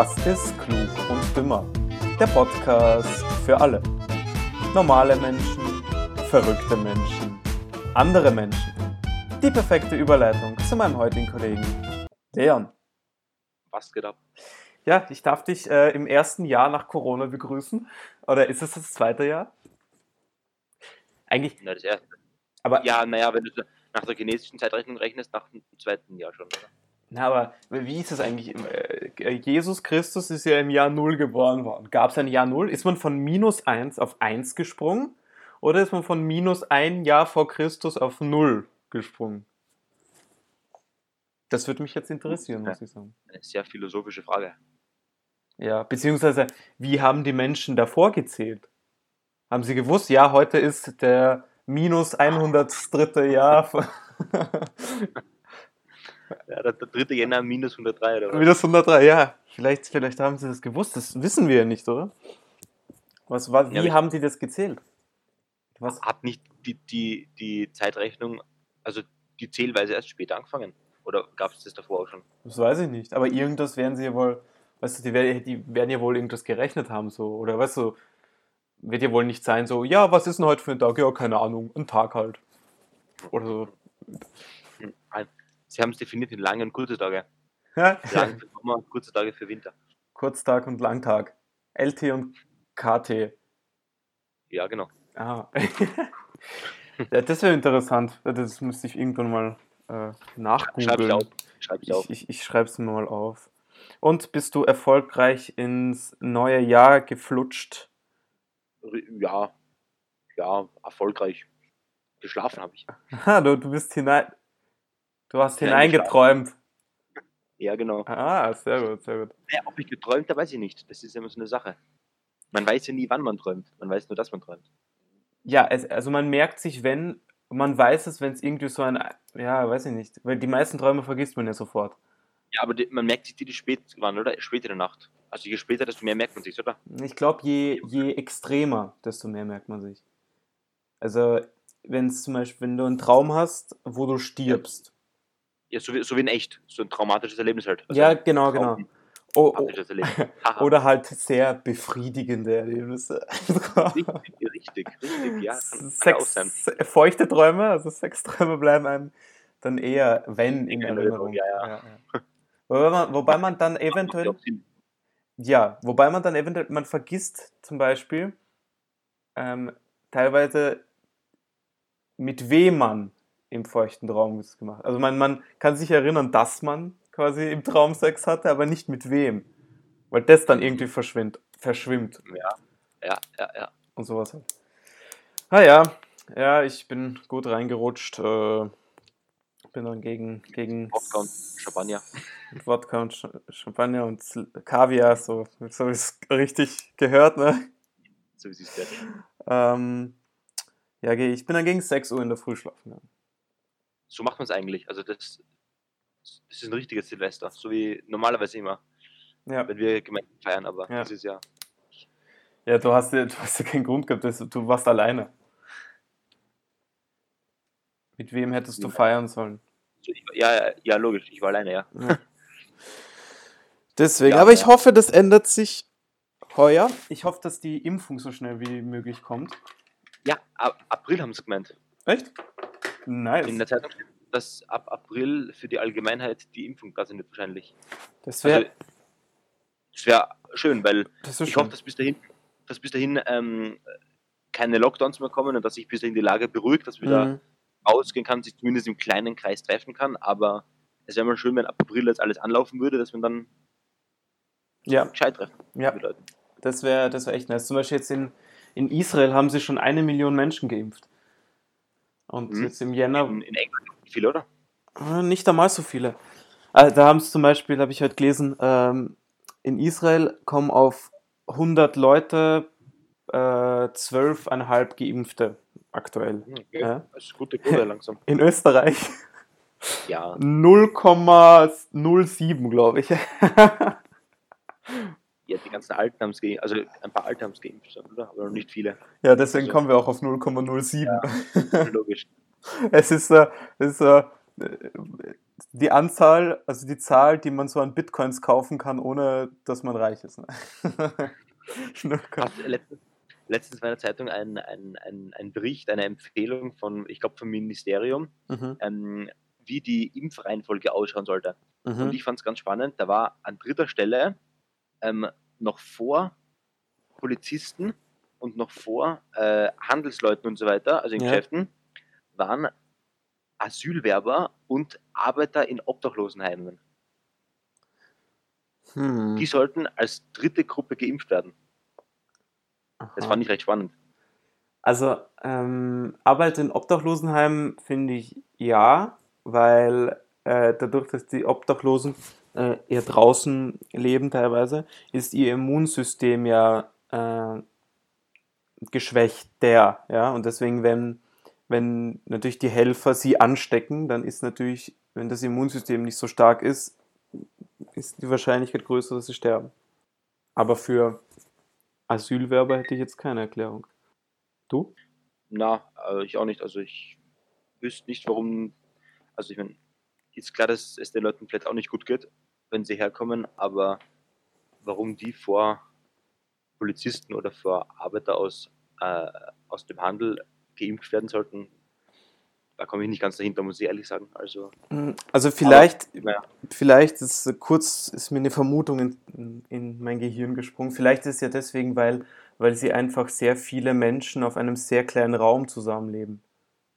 Das ist Klug und Dümmer. Der Podcast für alle. Normale Menschen, verrückte Menschen, andere Menschen. Die perfekte Überleitung zu meinem heutigen Kollegen Leon. Was geht ab? Ja, ich darf dich äh, im ersten Jahr nach Corona begrüßen. Oder ist es das zweite Jahr? Eigentlich, Na, das erste. aber Ja, naja, wenn du nach der chinesischen Zeitrechnung rechnest, nach dem zweiten Jahr schon, oder? Na, aber wie ist es eigentlich? Äh, Jesus Christus ist ja im Jahr Null geboren worden. Gab es ein Jahr Null? Ist man von minus 1 auf 1 gesprungen? Oder ist man von minus ein Jahr vor Christus auf Null gesprungen? Das würde mich jetzt interessieren, muss ich sagen. Eine sehr philosophische Frage. Ja, beziehungsweise, wie haben die Menschen davor gezählt? Haben sie gewusst, ja, heute ist der minus 103. Jahr. Ja, der, der 3. Jänner minus 103 oder was? Minus 103, ja. Vielleicht, vielleicht haben sie das gewusst. Das wissen wir ja nicht, oder? Was, war, wie Ja, haben die das gezählt? Was? Hat nicht die, die, die Zeitrechnung, also die Zählweise erst später angefangen? Oder gab es das davor auch schon? Das weiß ich nicht. Aber irgendwas werden sie ja wohl, weißt du, die, wer- die werden ja wohl irgendwas gerechnet haben, so. Oder weißt du, wird ja wohl nicht sein, so, ja, was ist denn heute für ein Tag? Ja, keine Ahnung, ein Tag halt. Oder so. Sie haben es definiert in lange und kurze Tage. Ja? Lang für Sommer, kurze Tage für Winter. Kurztag und Langtag. LT und KT. Ja, genau. Ah. ja, das wäre interessant. Das müsste ich irgendwann mal äh, nachgoogeln. auf. Schreib ich auf. Ich, ich, ich schreibe es mir mal auf. Und bist du erfolgreich ins neue Jahr geflutscht? Ja, ja, erfolgreich. Geschlafen habe ich. Ha, du, du bist hinein. Du hast hineingeträumt. Ja, genau. Ah, sehr gut, sehr gut. Ja, ob ich geträumt habe, weiß ich nicht. Das ist immer so eine Sache. Man weiß ja nie, wann man träumt. Man weiß nur, dass man träumt. Ja, es, also man merkt sich, wenn, man weiß es, wenn es irgendwie so ein, ja, weiß ich nicht, weil die meisten Träume vergisst man ja sofort. Ja, aber die, man merkt sich die, die spät waren, oder? Spät in der Nacht. Also je später, desto mehr merkt man sich, oder? Ich glaube, je, je extremer, desto mehr merkt man sich. Also, wenn es zum Beispiel, wenn du einen Traum hast, wo du stirbst. Ja, so wie, so wie in echt. So ein traumatisches Erlebnis halt. Also ja, genau, genau. Oh, oh, Traumatisches Erlebnis. Haha. oder halt sehr befriedigende Erlebnisse. Richtig, richtig, richtig, ja. Kann, kann. Sex, feuchte Träume, also Sexträume bleiben einem dann eher, wenn, in In Erinnerung. Erinnerung, ja, ja. ja. Wobei, man, wobei man dann eventuell, ja ja, wobei man dann eventuell, man vergisst zum Beispiel ähm, teilweise, mit wem man im feuchten Traum gemacht. Also man, man kann sich erinnern, dass man quasi im Traum Sex hatte, aber nicht mit wem. Weil das dann irgendwie verschwimmt, verschwimmt Ja, ja, ja, ja. und sowas halt. Ah ja, ja, ich bin gut reingerutscht. Äh, bin dann gegen, gegen Wodka und Champagner. Wodka und Champagner und Kaviar, so, so wie es richtig gehört, ne? So wie es gehört. Ähm, ja, ich bin dann gegen 6 Uhr in der Früh schlafen. gegangen. So macht man es eigentlich. Also das, das ist ein richtiges Silvester. So wie normalerweise immer, Ja. wenn wir gemeinsam feiern. Aber Ja. das ist ja Ja, du hast ja, du hast ja keinen Grund gehabt, du warst alleine. Mit wem hättest du Ja. feiern sollen? so, ja, ja, ja, logisch. Ich war alleine, ja. Deswegen, Ja, aber ich ja. hoffe, das ändert sich heuer. Ich hoffe, dass die Impfung so schnell wie möglich kommt. Ja, April haben sie gemeint. Echt? Nice. In der Zeitung steht, dass ab April für die Allgemeinheit die Impfung da sind wahrscheinlich. Das wäre Also, das wäre schön, weil wär ich schön. hoffe, dass bis dahin, dass bis dahin ähm, keine Lockdowns mehr kommen und dass sich bis dahin die Lage beruhigt, dass wieder Mhm. ausgehen kann, sich zumindest im kleinen Kreis treffen kann. Aber es wäre mal schön, wenn ab April jetzt alles anlaufen würde, dass man dann Ja, gescheit treffen ja. Das wäre das wär echt nice. Zum Beispiel jetzt in, in Israel haben sie schon eine Million Menschen geimpft. Und Mhm. jetzt im Jänner In, in England viel, oder? äh, nicht einmal so viele. Also da haben es zum Beispiel, habe ich heute gelesen, ähm, in Israel kommen auf 100 Leute äh, 12,5 Geimpfte aktuell. Hm, Okay. Ja. Das ist gute Quote langsam. In Österreich Ja, 0,07, glaube ich. ja, die ganzen Alten haben es geimpft, also ein paar Alte haben es geimpft, oder? Aber noch nicht viele. ja, deswegen Also- kommen wir auch auf 0,07. Logisch. Es ist, äh, es ist äh, die Anzahl, also die Zahl, die man so an Bitcoins kaufen kann, ohne dass man reich ist. Ne? Hast letztens, letztens war in der Zeitung ein, ein, ein, ein Bericht, eine Empfehlung von, ich glaube, vom Ministerium, mhm. ähm, wie die Impfreihenfolge ausschauen sollte. Mhm. Und ich fand es ganz spannend. Da war an dritter Stelle ähm, noch vor Polizisten und noch vor äh, Handelsleuten und so weiter, also in Ja. Geschäften, waren Asylwerber und Arbeiter in Obdachlosenheimen. Hm. Die sollten als dritte Gruppe geimpft werden. Das Aha. fand ich recht spannend. Also, ähm, Arbeit in Obdachlosenheimen finde ich ja, weil äh, dadurch, dass die Obdachlosen äh, eher draußen leben teilweise, ist ihr Immunsystem ja äh, geschwächter, ja, und deswegen, wenn, wenn natürlich die Helfer sie anstecken, dann ist natürlich, wenn das Immunsystem nicht so stark ist, ist die Wahrscheinlichkeit größer, dass sie sterben. Aber für Asylwerber hätte ich jetzt keine Erklärung. Du? Na, also ich auch nicht. Also ich wüsste nicht, warum. Also ich meine, ist klar, dass es den Leuten vielleicht auch nicht gut geht, wenn sie herkommen, aber warum die vor Polizisten oder vor Arbeiter aus, äh, aus dem Handel geimpft werden sollten, da komme ich nicht ganz dahinter, muss ich ehrlich sagen. Also, Also vielleicht, naja, vielleicht ist kurz ist mir eine Vermutung in, in mein Gehirn gesprungen. Vielleicht ist es ja deswegen, weil, weil sie einfach sehr viele Menschen auf einem sehr kleinen Raum zusammenleben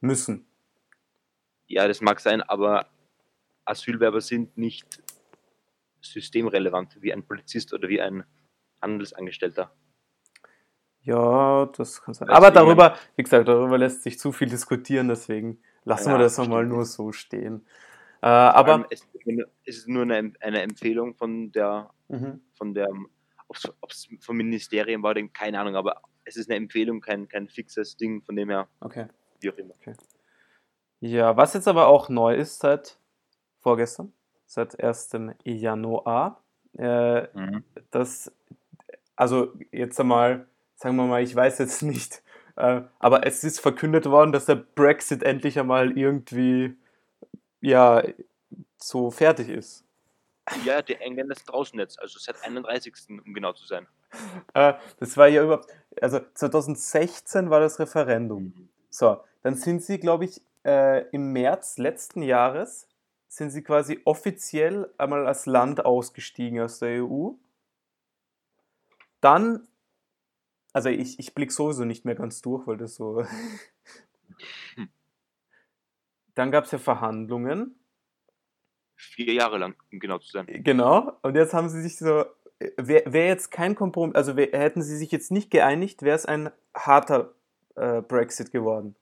müssen. ja, das mag sein, aber Asylwerber sind nicht systemrelevant wie ein Polizist oder wie ein Handelsangestellter. Ja, das kann sein. Weißt Aber darüber, wie gesagt, darüber lässt sich zu viel diskutieren, deswegen lassen Ja, wir das einmal nur so stehen. Äh, aber es, es ist nur eine, eine Empfehlung von der, mhm. von der, ob es vom Ministerium war, denn keine Ahnung, aber es ist eine Empfehlung, kein, kein fixes Ding, von dem her, okay. wie auch immer. Ja, was jetzt aber auch neu ist seit vorgestern, seit 1. Januar, äh, das, also jetzt einmal, sagen wir mal, ich weiß jetzt nicht, äh, aber es ist verkündet worden, dass der Brexit endlich einmal irgendwie, ja, so fertig ist. Ja, die Engländer sind draußen jetzt, also seit 31. um genau zu sein. Äh, das war ja überhaupt, also 2016 war das Referendum. So, dann sind sie, glaube ich, äh, im März letzten Jahres sind sie quasi offiziell einmal als Land ausgestiegen aus der EU. Dann, also ich, ich blicke sowieso nicht mehr ganz durch, weil das so. Dann gab es ja Verhandlungen. Vier Jahre lang, um genau zu sein. Genau. Und jetzt haben sie sich so. Wäre wär jetzt kein Kompromiss, also wär, hätten sie sich jetzt nicht geeinigt, wäre es ein harter äh, Brexit geworden.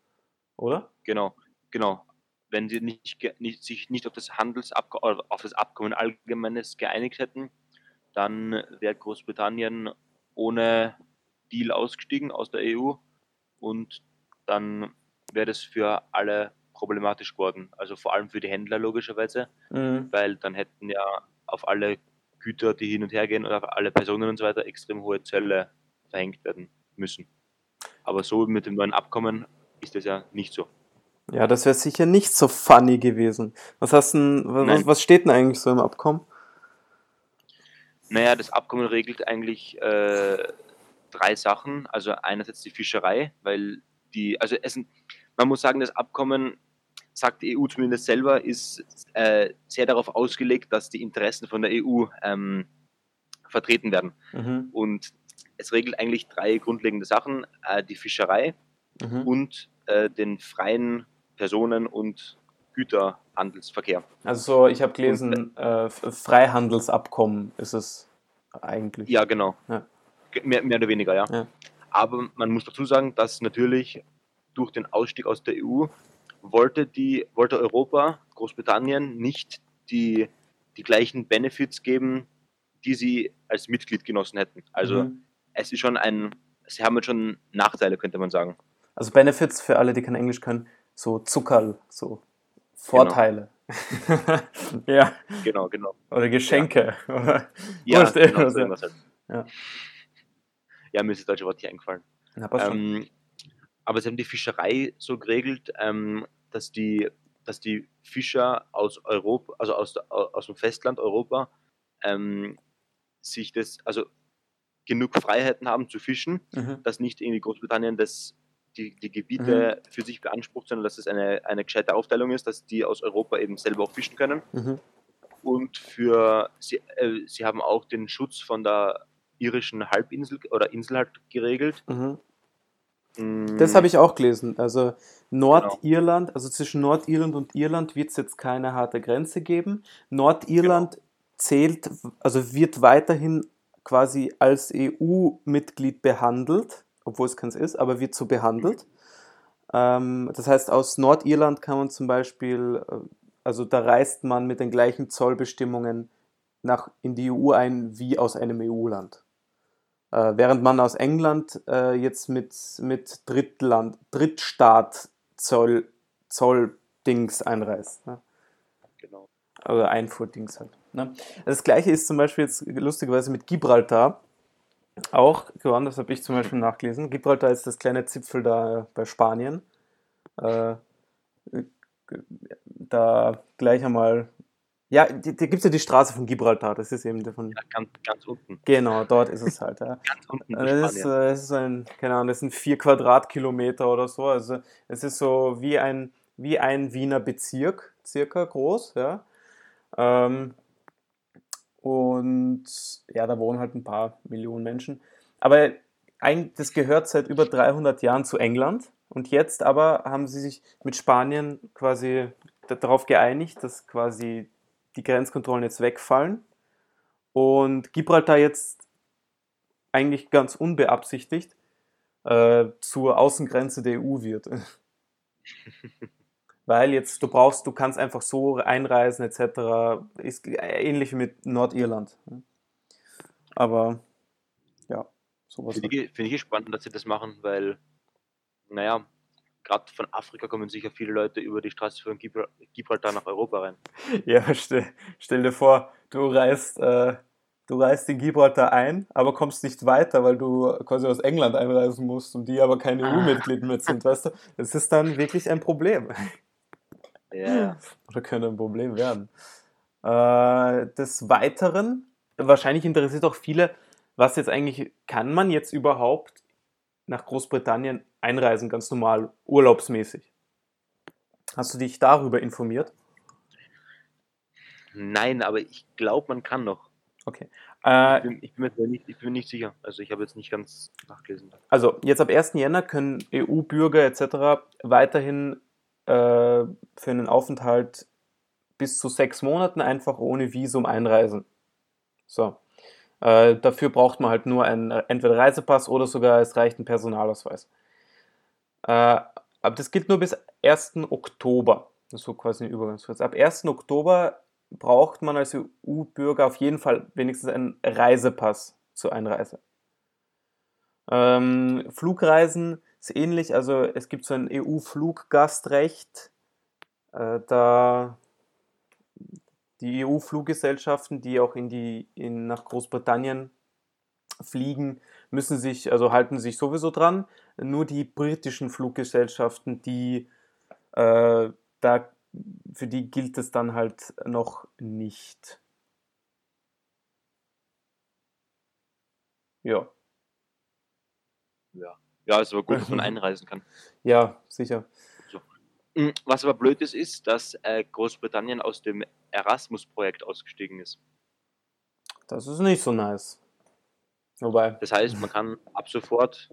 Oder? Genau, genau. Wenn sie nicht, nicht, sich nicht auf das Handelsabkommen, auf das Abkommen Allgemeines geeinigt hätten, dann wäre Großbritannien ohne Deal ausgestiegen aus der EU und dann wäre das für alle problematisch geworden. Also vor allem für die Händler logischerweise, Mhm. weil dann hätten ja auf alle Güter, die hin und her gehen oder auf alle Personen und so weiter extrem hohe Zölle verhängt werden müssen. Aber so mit dem neuen Abkommen ist das ja nicht so. Ja, das wäre sicher nicht so funny gewesen. Was hast denn, was, was steht denn eigentlich so im Abkommen? Naja, das Abkommen regelt eigentlich äh, drei Sachen. Also einerseits die Fischerei, weil die, also es, man muss sagen, das Abkommen, sagt die EU zumindest selber, ist äh, sehr darauf ausgelegt, dass die Interessen von der EU ähm, vertreten werden. Mhm. Und es regelt eigentlich drei grundlegende Sachen, äh, die Fischerei Mhm. und äh, den freien Personen- und Güterhandelsverkehr. Also so, ich habe gelesen, äh, F- Freihandelsabkommen ist es eigentlich. Ja, genau. Ja. Mehr, mehr oder weniger, ja. Ja. Aber man muss dazu sagen, dass natürlich durch den Ausstieg aus der EU wollte, die, wollte Europa, Großbritannien, nicht die, die gleichen Benefits geben, die sie als Mitglied genossen hätten. Also Mhm. es ist schon ein, sie haben jetzt schon Nachteile, könnte man sagen. Also Benefits für alle, die kein Englisch können, so Zuckerl, so Vorteile. ja, Genau, genau. oder Geschenke. oder- Ja, genau, irgendwas, so ja. halt. Ja. ja, mir ist das deutsche Wort hier eingefallen. Na, passt schon. Ähm, aber sie haben die Fischerei so geregelt, ähm, dass die dass die Fischer aus Europa, also aus, der, aus dem Festland Europa, ähm, sich das, also genug Freiheiten haben zu fischen, Mhm. dass nicht irgendwie Großbritannien das, die, die Gebiete für sich beansprucht, sondern dass es eine, eine gescheite Aufteilung ist, dass die aus Europa eben selber auch fischen können. Mhm. Und für sie, äh, sie haben auch den Schutz von der irischen Halbinsel oder Insel halt geregelt. Mhm. Mm, Das habe ich auch gelesen. Also Nordirland, also zwischen Nordirland und Irland wird es jetzt keine harte Grenze geben. Nordirland zählt, also wird weiterhin quasi als EU-Mitglied behandelt, obwohl es keins ist, aber wird so behandelt. Ähm, das heißt, aus Nordirland kann man zum Beispiel, äh, also da reist man mit den gleichen Zollbestimmungen nach, in die EU ein wie aus einem EU-Land. Äh, während man aus England äh, jetzt mit, mit Drittland, Drittstaat Zoll, Zolldings einreist. Ne? Genau. Also Einfuhrdings halt. Ne? Das gleiche ist zum Beispiel jetzt lustigerweise mit Gibraltar auch geworden, das habe ich zum Beispiel nachgelesen. Gibraltar ist das kleine Zipfel da bei Spanien. Äh, da gleich einmal. Ja, da gibt es ja die Straße von Gibraltar, das ist eben der von. Ja, ganz, ganz unten. Genau, dort ist es halt. Ja. Ganz unten. Äh, Das ist, äh, ist ein, keine Ahnung, das sind vier Quadratkilometer oder so. Also es ist so wie ein, wie ein Wiener Bezirk, circa groß, ja. Ähm, und ja, da wohnen halt ein paar Millionen Menschen. Aber das gehört seit über 300 Jahren zu England. Und jetzt aber haben sie sich mit Spanien quasi da- darauf geeinigt, dass quasi die Grenzkontrollen jetzt wegfallen. Und Gibraltar jetzt eigentlich ganz unbeabsichtigt äh, zur Außengrenze der EU wird. Weil jetzt du brauchst, du kannst einfach so einreisen etc. Ist ähnlich wie mit Nordirland. Aber ja, sowas. Finde ich, finde ich spannend, dass sie das machen, weil, naja, gerade von Afrika kommen sicher viele Leute über die Straße von Gibral Gibraltar nach Europa rein. Ja, stell, stell dir vor, du reist, äh, du reist in Gibraltar ein, aber kommst nicht weiter, weil du quasi aus England einreisen musst und die aber keine Ah. EU-Mitglied mit sind, weißt du? Das ist dann wirklich ein Problem. Ja, Oder könnte ein Problem werden. Äh, des Weiteren, wahrscheinlich interessiert auch viele, was jetzt eigentlich, kann man jetzt überhaupt nach Großbritannien einreisen, ganz normal, urlaubsmäßig? Hast du dich darüber informiert? nein, aber ich glaube, man kann noch. Okay. Ich Äh, bin, ich, bin mir da nicht, ich bin mir nicht sicher. Also ich habe jetzt nicht ganz nachgelesen. also jetzt ab 1. Jänner können EU-Bürger etc. weiterhin äh, für einen Aufenthalt bis zu sechs Monaten einfach ohne Visum einreisen. So. Äh, dafür braucht man halt nur einen entweder Reisepass oder sogar es reicht ein Personalausweis. Äh, aber das gilt nur bis 1. Oktober. Das ist so quasi eine Übergangsfrist. Ab 1. Oktober braucht man als EU-Bürger auf jeden Fall wenigstens einen Reisepass zur Einreise. Ähm, Flugreisen ist ähnlich, also es gibt so ein EU-Fluggastrecht. Äh, da die EU-Fluggesellschaften, die auch in die, in, nach Großbritannien fliegen, müssen sich, also halten sich sowieso dran. Nur die britischen Fluggesellschaften, die äh, da, für die gilt es dann halt noch nicht. Ja, Ja, ist aber gut, dass man einreisen kann. ja, sicher. Mm, Was aber blöd ist, ist, dass äh, Großbritannien aus dem Erasmus-Projekt ausgestiegen ist. Das ist nicht so nice. Wobei, Das heißt, man kann ab sofort,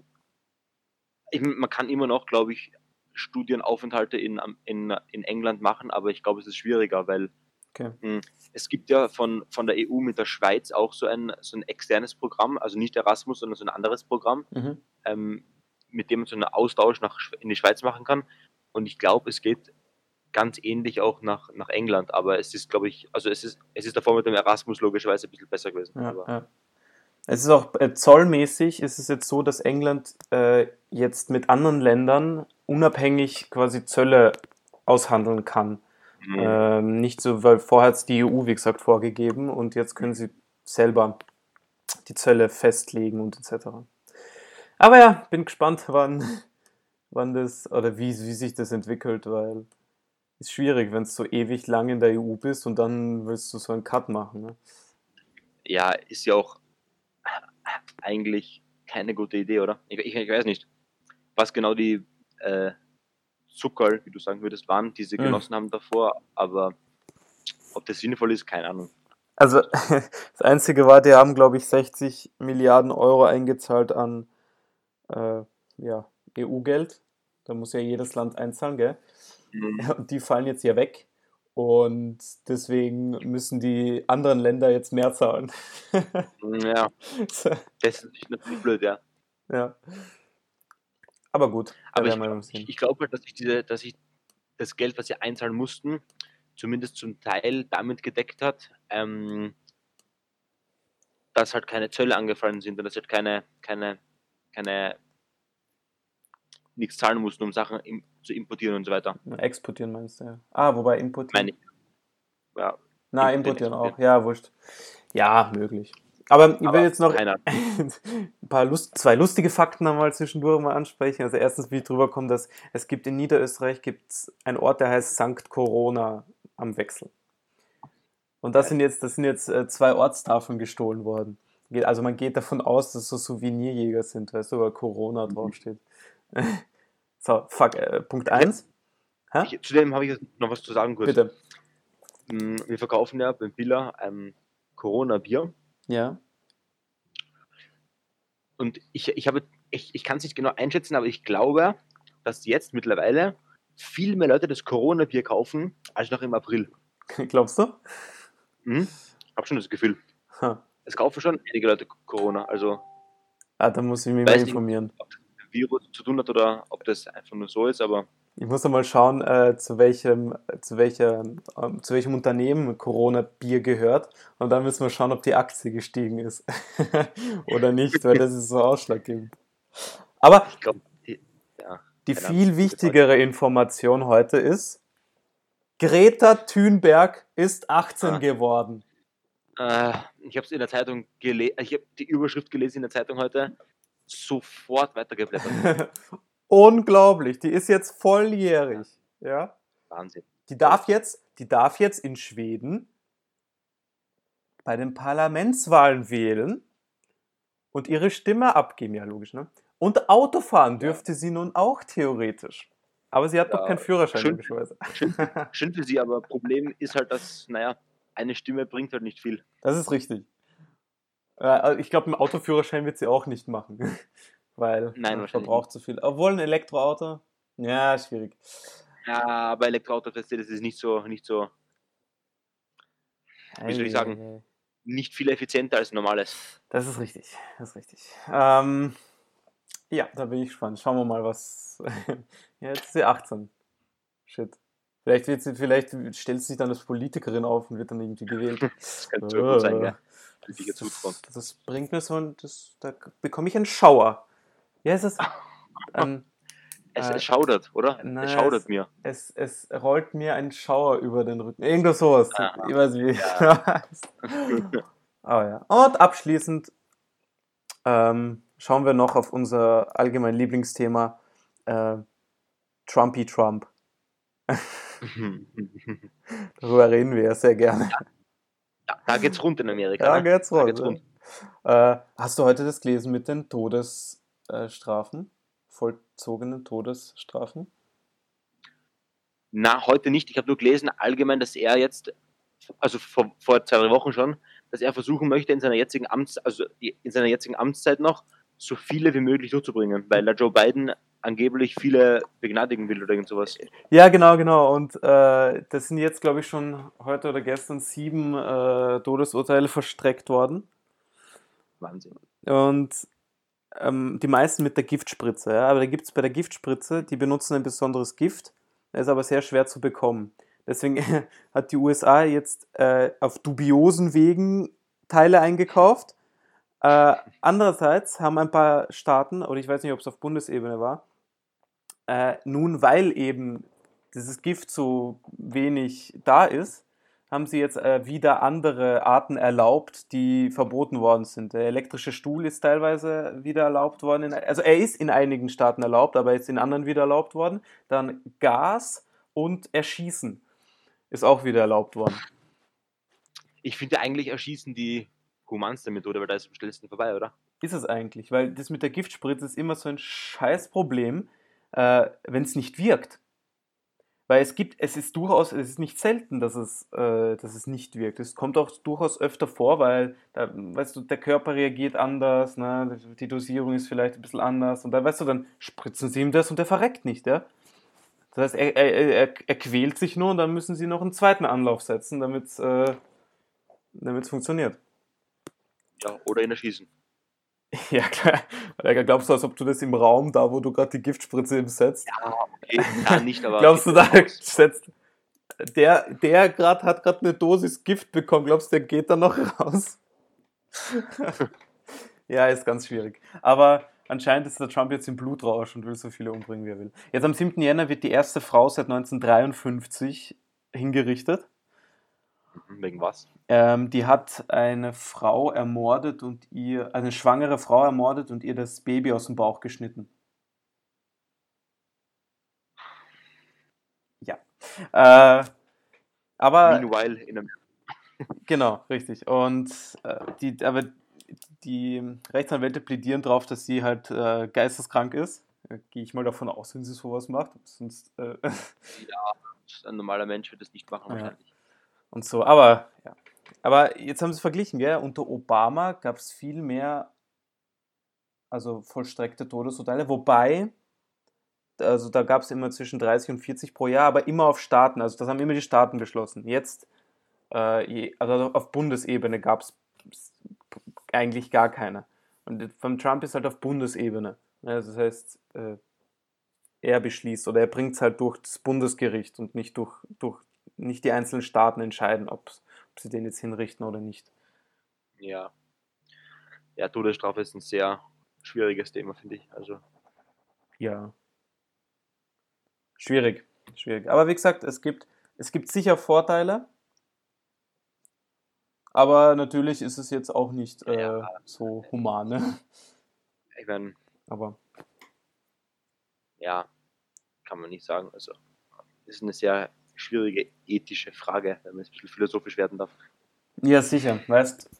ich, man kann immer noch, glaube ich, Studienaufenthalte in, in, in England machen, aber ich glaube, es ist schwieriger, weil okay. mh, es gibt ja von, von der EU mit der Schweiz auch so ein, so ein externes Programm, also nicht Erasmus, sondern so ein anderes Programm, Mhm. ähm, mit dem man so einen Austausch nach, in die Schweiz machen kann. Und ich glaube, es geht ganz ähnlich auch nach, nach England, aber es ist, glaube ich, also es ist, es ist davor mit dem Erasmus logischerweise ein bisschen besser gewesen. Ja, ja. Es ist auch äh, zollmäßig ist es jetzt so, dass England äh, jetzt mit anderen Ländern unabhängig quasi Zölle aushandeln kann. Mhm. Ähm, nicht so, weil vorher hat es die EU, wie gesagt, vorgegeben und jetzt können sie selber die Zölle festlegen und etc. Aber ja, bin gespannt, wann, wann das oder wie, wie sich das entwickelt, weil ist schwierig, wenn du so ewig lang in der EU bist und dann willst du so einen Cut machen. Ne? Ja, ist ja auch eigentlich keine gute Idee, oder? Ich, ich, ich weiß nicht, was genau die äh, Zucker, wie du sagen würdest, waren, die sie Mhm. genossen haben davor, aber ob das sinnvoll ist, keine Ahnung. Also das Einzige war, die haben, glaube ich, 60 Milliarden Euro eingezahlt an äh, ja, EU-Geld. Da muss ja jedes Land einzahlen, gell? Mhm. Und die fallen jetzt ja weg. Und deswegen müssen die anderen Länder jetzt mehr zahlen. Ja, das ist natürlich blöd, ja. ja. Aber gut, Aber ich, ich, ich glaube halt, dass ich, diese, dass ich das Geld, was sie einzahlen mussten, zumindest zum Teil damit gedeckt hat, ähm, dass halt keine Zölle angefallen sind und dass halt keine, keine, keine nichts zahlen mussten, um Sachen im, zu importieren und so weiter. Exportieren meinst du, ja. Ah, wobei importieren. Meine ich. Ja, Na, importieren, importieren auch. Ja, wurscht. Ja, möglich. Aber ich will jetzt noch ein paar Lust, zwei lustige Fakten einmal zwischendurch mal ansprechen. Also erstens, wie ich drüber komme, dass es gibt in Niederösterreich gibt's einen Ort, der heißt Sankt Corona am Wechsel. Und das sind jetzt, das sind jetzt äh, zwei Ortstafeln gestohlen worden. Also man geht davon aus, dass so Souvenirjäger sind, weißt du, weil Corona Mhm. draufsteht. So, fuck, äh, Punkt 1. Hä? Ich, zudem habe ich jetzt noch was zu sagen kurz. Bitte. Mm, Wir verkaufen ja beim Billa ähm, Corona-Bier Ja. und ich, ich habe, ich, ich kann es nicht genau einschätzen, aber ich glaube, dass jetzt mittlerweile viel mehr Leute das Corona-Bier kaufen als noch im April. Glaubst du? Mhm. Hab schon das Gefühl. Ha. Es kaufen schon einige Leute Corona. Also Ah, da muss ich mich mal nicht. informieren. ob das mit dem Virus zu tun hat oder ob das einfach nur so ist, aber Ich muss mal schauen, äh, zu welchem, zu welcher, ähm, zu welchem Unternehmen Corona-Bier gehört. Und dann müssen wir schauen, ob die Aktie gestiegen ist. Oder nicht, weil das ist so ausschlaggebend. Aber ich glaube, die, ja. die viel wichtigere Information heute ist, Greta Thunberg ist 18 Ah. geworden. Äh, ich habe es in der Zeitung gelesen, ich habe die Überschrift gelesen in der Zeitung heute, sofort weitergeblättert. Unglaublich, die ist jetzt volljährig. Ja? Wahnsinn. Die darf jetzt, die darf jetzt in Schweden bei den Parlamentswahlen wählen und ihre Stimme abgeben, ja logisch, ne? Und Autofahren dürfte sie nun auch theoretisch. Aber sie hat Ja, noch keinen Führerschein, schön. logischerweise. Schön für sie, aber Problem ist halt, dass, naja, eine Stimme bringt halt nicht viel. Das ist richtig. Äh, Ich glaube, einen Autoführerschein wird sie auch nicht machen, weil Nein, man verbraucht zu viel. Obwohl ein Elektroauto, ja, schwierig. Ja, weißt du, das ist nicht so, nicht so, Wie soll ich sagen? Nicht viel effizienter als ein normales. Das ist richtig, das ist richtig. Ähm, ja, da bin ich gespannt. Schauen wir mal, was. ja, jetzt ist sie 18. Shit. Vielleicht, wird sie, vielleicht stellt sie sich dann als Politikerin auf und wird dann irgendwie gewählt. Das könnte gut sein, ja. Das, das bringt mir so ein. Das, da bekomme ich einen Schauer. Ja, es ist. Ein, Es, Äh, es schaudert, oder? nein, es schaudert es- mir. es, es rollt mir ein Schauer über den Rücken. Irgendwas sowas. Aha. Ich weiß nicht. Ja. Aber ja. Und abschließend ähm, schauen wir noch auf unser allgemein Lieblingsthema äh, Trumpy Trump. Darüber reden wir ja sehr gerne. Ja, da geht's rund in Amerika. Da ne? geht's Da rund. geht's rund. Äh, hast du heute das gelesen mit den Todesstrafen? Vollzogenen Todesstrafen? Na, heute nicht. Ich habe nur gelesen, allgemein, dass er jetzt, also vor, vor zwei, drei Wochen schon, dass er versuchen möchte, in seiner jetzigen Amts, also in seiner jetzigen Amtszeit noch, so viele wie möglich durchzubringen, weil der Joe Biden angeblich viele begnadigen will oder irgend sowas. Ja, genau, genau. Und äh, das sind jetzt, glaube ich, schon heute oder gestern sieben äh, Todesurteile verstreckt worden. Wahnsinn. Und ähm, die meisten mit der Giftspritze. Ja? Aber da gibt es bei der Giftspritze, die benutzen ein besonderes Gift, das ist aber sehr schwer zu bekommen. Deswegen hat die USA jetzt äh, auf dubiosen Wegen Teile eingekauft. Äh, andererseits haben ein paar Staaten, oder ich weiß nicht, ob es auf Bundesebene war, äh, nun, weil eben dieses Gift so wenig da ist, haben sie jetzt äh, wieder andere Arten erlaubt, die verboten worden sind. Der elektrische Stuhl ist teilweise wieder erlaubt worden. In, also er ist in einigen Staaten erlaubt, aber ist in anderen wieder erlaubt worden. Dann Gas und Erschießen ist auch wieder erlaubt worden. Ich finde eigentlich Erschießen die humanste Methode, weil da ist am schnellsten vorbei, oder? Ist es eigentlich, weil das mit der Giftspritze ist immer so ein scheiß Problem, äh, wenn es nicht wirkt. Weil es gibt, es ist durchaus, es ist nicht selten, dass es, äh, dass es nicht wirkt. Es kommt auch durchaus öfter vor, weil, da, weißt du, der Körper reagiert anders, ne? die Dosierung ist vielleicht ein bisschen anders und dann, weißt du, dann spritzen sie ihm das und der verreckt nicht, ja. Das heißt, er, er, er, er quält sich nur und dann müssen sie noch einen zweiten Anlauf setzen, damit es äh, funktioniert. Ja, oder ihn erschießen. Ja, klar. Glaubst du, als ob du das im Raum, da wo du gerade die Giftspritze eben setzt? Ja, okay, ja, nicht, aber. glaubst du, da setzt. Der, der grad, hat gerade eine Dosis Gift bekommen, glaubst du, der geht da noch raus? ja, ist ganz schwierig. Aber anscheinend ist der Trump jetzt im Blutrausch und will so viele umbringen, wie er will. Jetzt am 7. Jänner wird die erste Frau seit 1953 hingerichtet. Mhm, wegen was? Ähm, die hat eine Frau ermordet und ihr, eine schwangere Frau ermordet und ihr das Baby aus dem Bauch geschnitten. Ja. Äh, aber. Meanwhile in einem. Genau, richtig. Und äh, die, aber die Rechtsanwälte plädieren darauf, dass sie halt äh, geisteskrank ist. Äh, Gehe ich mal davon aus, wenn sie sowas macht. Sonst, äh, ja, ein normaler Mensch wird das nicht machen, wahrscheinlich. Ja. Und so, aber ja. Aber jetzt haben sie es verglichen, gell? Unter Obama gab es viel mehr, also vollstreckte Todesurteile, wobei, also da gab es immer zwischen 30 und 40 pro Jahr, aber immer auf Staaten, also das haben immer die Staaten beschlossen. Jetzt, äh, also auf Bundesebene gab es eigentlich gar keine. Und von Trump ist halt auf Bundesebene. Also das heißt, äh, er beschließt oder er bringt es halt durch das Bundesgericht und nicht durch, durch nicht die einzelnen Staaten entscheiden, ob, ob sie den jetzt hinrichten oder nicht. Ja. Ja, Todesstrafe ist ein sehr schwieriges Thema, finde ich. Also. Ja. Schwierig. Schwierig. Aber wie gesagt, es gibt, es gibt sicher Vorteile. Aber natürlich ist es jetzt auch nicht äh, ja. so human. Ne? Ich meine. Aber. Ja, kann man nicht sagen. Also, ist eine sehr schwierige ethische Frage, wenn man ein bisschen philosophisch werden darf. Ja, sicher. Weißt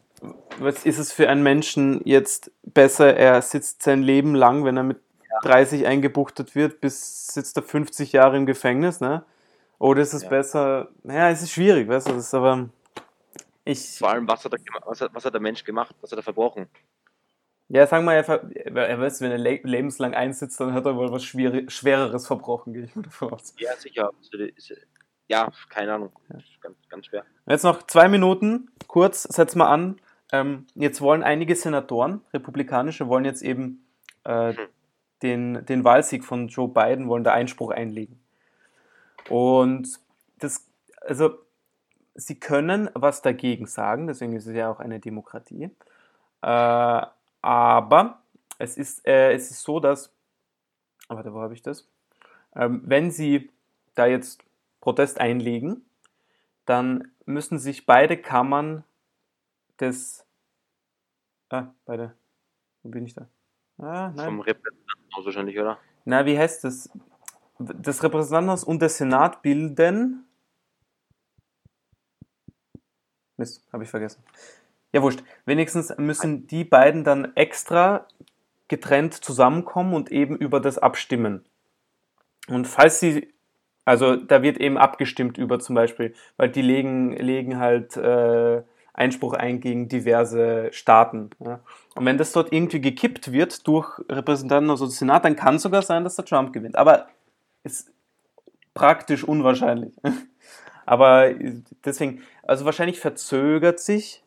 was ist es für einen Menschen jetzt besser, er sitzt sein Leben lang, wenn er mit ja. 30 eingebuchtet wird, bis sitzt er 50 Jahre im Gefängnis, ne? Oder ist es ja. besser, naja, es ist schwierig, weißt du, das ist aber ich... Vor allem, was hat, er, was, hat, was hat der Mensch gemacht, was hat er verbrochen? Ja, sagen wir, er, er weiß, wenn er lebenslang einsitzt, dann hat er wohl was Schwereres verbrochen, gehe ich mal davon aus. Ja, sicher. Also, ja, keine Ahnung. Ganz, ganz schwer. Jetzt noch zwei Minuten, kurz, setzen wir an. Ähm, jetzt wollen einige Senatoren, republikanische, wollen jetzt eben äh, hm. den, den Wahlsieg von Joe Biden, wollen da Einspruch einlegen. Und das, also, sie können was dagegen sagen, deswegen ist es ja auch eine Demokratie. Äh, aber es ist, äh, es ist so, dass, warte, wo habe ich das? Ähm, wenn sie da jetzt Protest einlegen, dann müssen sich beide Kammern des. Ah, beide. Wo bin ich da? Ah, nein. Vom Repräsentantenhaus wahrscheinlich, oder? Na, wie heißt das? Das Repräsentantenhaus und der Senat bilden. Mist, habe ich vergessen. Ja, wurscht. Wenigstens müssen die beiden dann extra getrennt zusammenkommen und eben über das abstimmen. Und falls sie also da wird eben abgestimmt über zum Beispiel, weil die legen, legen halt äh, Einspruch ein gegen diverse Staaten. Ja. Und wenn das dort irgendwie gekippt wird durch Repräsentanten aus dem Senat, dann kann sogar sein, dass der Trump gewinnt. Aber ist praktisch unwahrscheinlich. Aber deswegen, also wahrscheinlich verzögert sich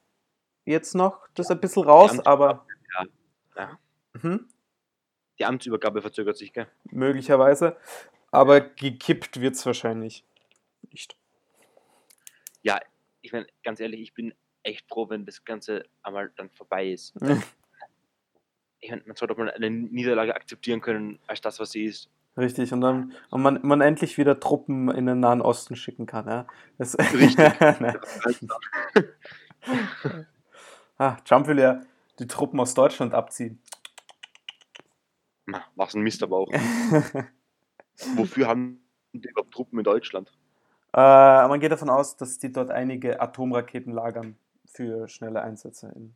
jetzt noch das ein bisschen raus, aber. Ja. ja. Mhm. Die Amtsübergabe verzögert sich, gell? Möglicherweise. Aber gekippt wird es wahrscheinlich nicht. Ja, ich meine, ganz ehrlich, ich bin echt froh, wenn das Ganze einmal dann vorbei ist. ich meine, man sollte auch mal eine Niederlage akzeptieren können, als das, was sie ist. Richtig, und dann und man, man endlich wieder Truppen in den Nahen Osten schicken kann. Ja? Das, Richtig. ah, Trump will ja die Truppen aus Deutschland abziehen. was ein Mist aber auch. Wofür haben die überhaupt Truppen in Deutschland? Äh, man geht davon aus, dass die dort einige Atomraketen lagern für schnelle Einsätze. In,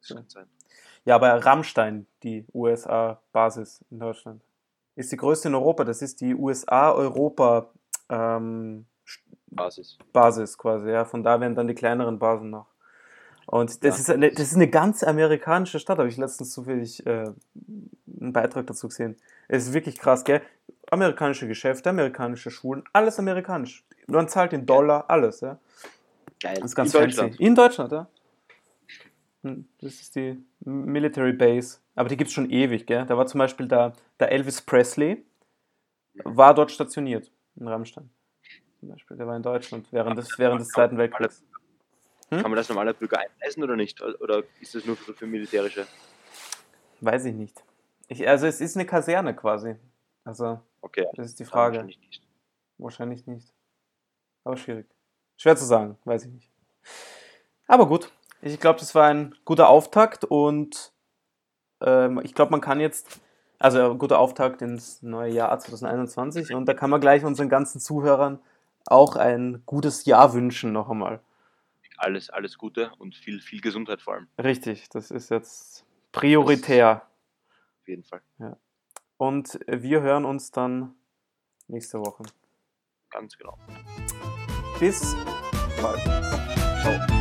Das kann sein. ja, aber Rammstein, die USA-Basis in Deutschland, ist die größte in Europa. Das ist die USA-Europa ähm, Basis. Basis quasi. Ja, von da werden dann die kleineren Basen noch. Und das, ist eine, das ist eine ganz amerikanische Stadt, habe ich letztens zufällig äh, einen Beitrag dazu gesehen. Es ist wirklich krass, gell? Amerikanische Geschäfte, amerikanische Schulen, alles amerikanisch. Man zahlt in Dollar, alles, ja. Geil. Das ist ganz in fancy. Deutschland. In Deutschland, ja. Hm, Das ist die Military Base. Aber die gibt es schon ewig, gell? Da war zum Beispiel der, der Elvis Presley, war dort stationiert, in Rammstein. Zum Beispiel, der war in Deutschland während des, während des Zweiten Weltkriegs. Hm? Kann man das normaler Bürger einreisen oder nicht? Oder ist das nur für, für militärische? Weiß ich nicht. Ich, also es ist eine Kaserne quasi. Also, Okay. das ist die Frage. wahrscheinlich nicht. Wahrscheinlich nicht. Aber schwierig. Schwer zu sagen, weiß ich nicht. Aber gut, ich glaube, das war ein guter Auftakt und ähm, ich glaube, man kann jetzt, also ein guter Auftakt ins neue Jahr 2021 und da kann man gleich unseren ganzen Zuhörern auch ein gutes Jahr wünschen noch einmal. Alles, alles Gute und viel, viel Gesundheit vor allem. Richtig, das ist jetzt prioritär. Auf jeden Fall. Und wir hören uns dann nächste Woche. Ganz genau. Bis bald. Ciao.